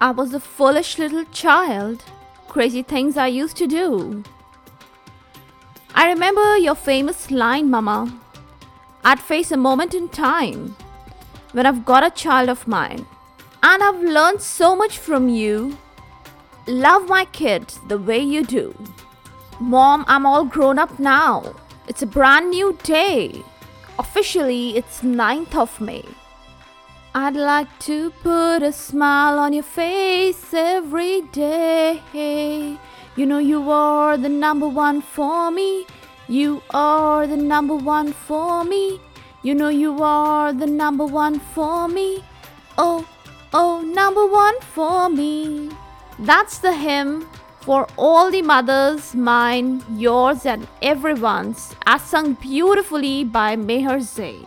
I was a foolish little child. Crazy things I used to do. I remember your famous line, Mama. I'd face a moment in time when I've got a child of mine. And I've learned so much from you. Love my kids the way you do. Mom, I'm all grown up now. It's a brand new day. Officially, it's 9th of May. I'd like to put a smile on your face every day. You know you are the number one for me. You are the number one for me. You know you are the number one for me. Oh, oh, number one for me. That's the hymn for all the mothers, mine, yours, and everyone's, as sung beautifully by Maher Zain.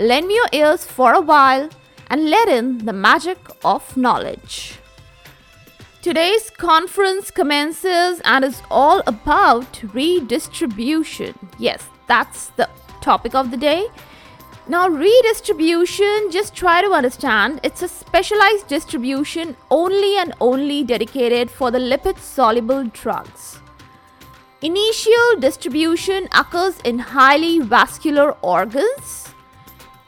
Lend me your ears for a while and let in the magic of knowledge. Today's conference commences and is all about redistribution. Yes, that's the topic of the day. Now, redistribution, just try to understand, it's a specialized distribution only and only dedicated for the lipid soluble drugs. Initial distribution occurs in highly vascular organs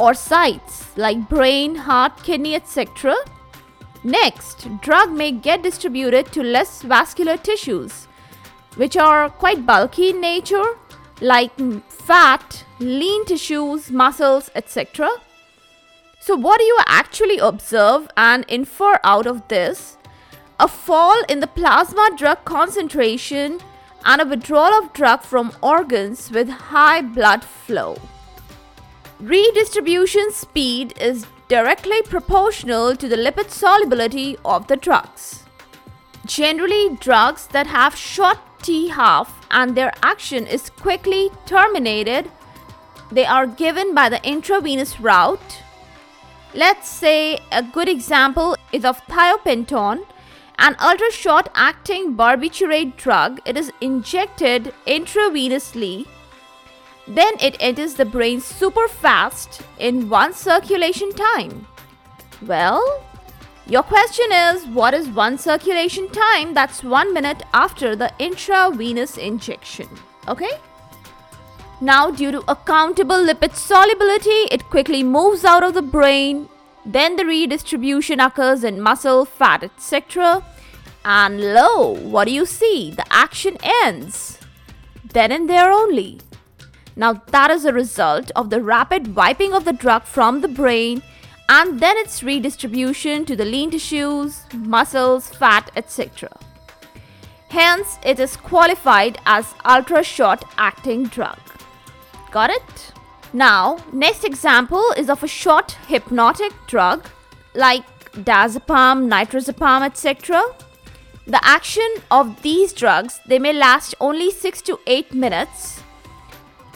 or sites like brain, heart, kidney, etc. Next, drug may get distributed to less vascular tissues, which are quite bulky in nature, like fat, lean tissues, muscles, etc. So, what do you actually observe and infer out of this? A fall in the plasma drug concentration and a withdrawal of drug from organs with high blood flow. Redistribution speed is directly proportional to the lipid solubility of the drugs. Generally, drugs that have short T half and their action is quickly terminated, they are given by the intravenous route. Let's say a good example is of thiopentone, an ultra short acting barbiturate drug. It is injected intravenously then it enters the brain super fast in one circulation time. Well, your question is what is one circulation time? That's one minute after the intravenous injection. Okay? Now, due to accountable lipid solubility, it quickly moves out of the brain. Then the redistribution occurs in muscle, fat, etc. And lo, what do you see? The action ends. Then and there only. Now, that is a result of the rapid wiping of the drug from the brain and then its redistribution to the lean tissues, muscles, fat, etc. Hence, it is qualified as ultra short acting drug. Got it? Now, next example is of a short hypnotic drug like diazepam, nitrazepam, etc. The action of these drugs they may last only 6 to 8 minutes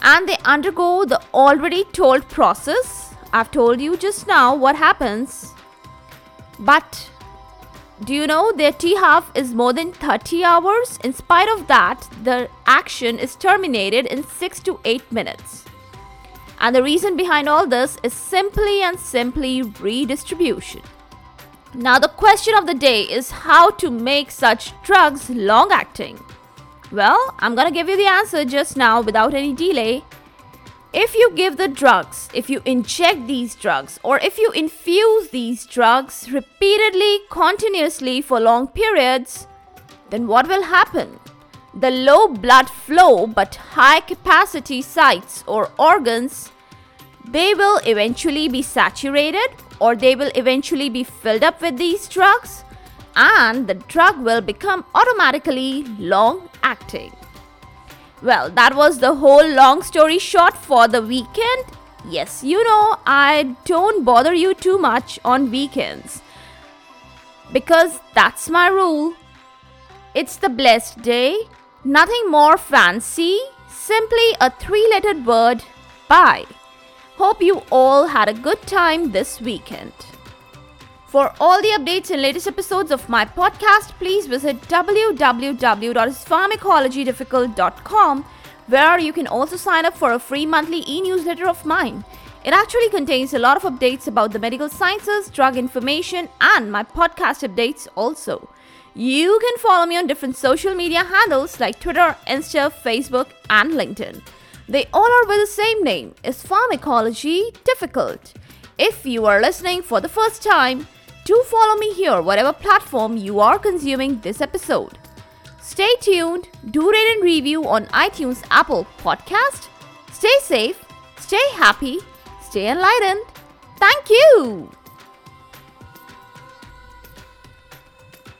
and they undergo the already told process. I've told you just now what happens. But do you know their T half is more than 30 hours? In spite of that, the action is terminated in 6 to 8 minutes. And the reason behind all this is simply and simply redistribution. Now, the question of the day is how to make such drugs long acting. Well, I'm gonna give you the answer just now without any delay. If you give the drugs, if you inject these drugs, or if you infuse these drugs repeatedly, continuously for long periods, then what will happen? The low blood flow but high capacity sites or organs, they will eventually be saturated or they will eventually be filled up with these drugs and the drug will become automatically long acting. Well, that was the whole long story short for the weekend. Yes, you know, I don't bother you too much on weekends. because that's my rule. It's the blessed day, nothing more fancy, simply a three lettered word bye. Hope you all had a good time this weekend. For all the updates and latest episodes of my podcast, please visit www.ispharmacologydifficult.com where you can also sign up for a free monthly e newsletter of mine. It actually contains a lot of updates about the medical sciences, drug information, and my podcast updates also. You can follow me on different social media handles like Twitter, Insta, Facebook, and LinkedIn. They all are with the same name is Pharmacology Difficult. If you are listening for the first time, do follow me here, whatever platform you are consuming this episode. Stay tuned, do rate and review on iTunes Apple Podcast. Stay safe, stay happy, stay enlightened. Thank you.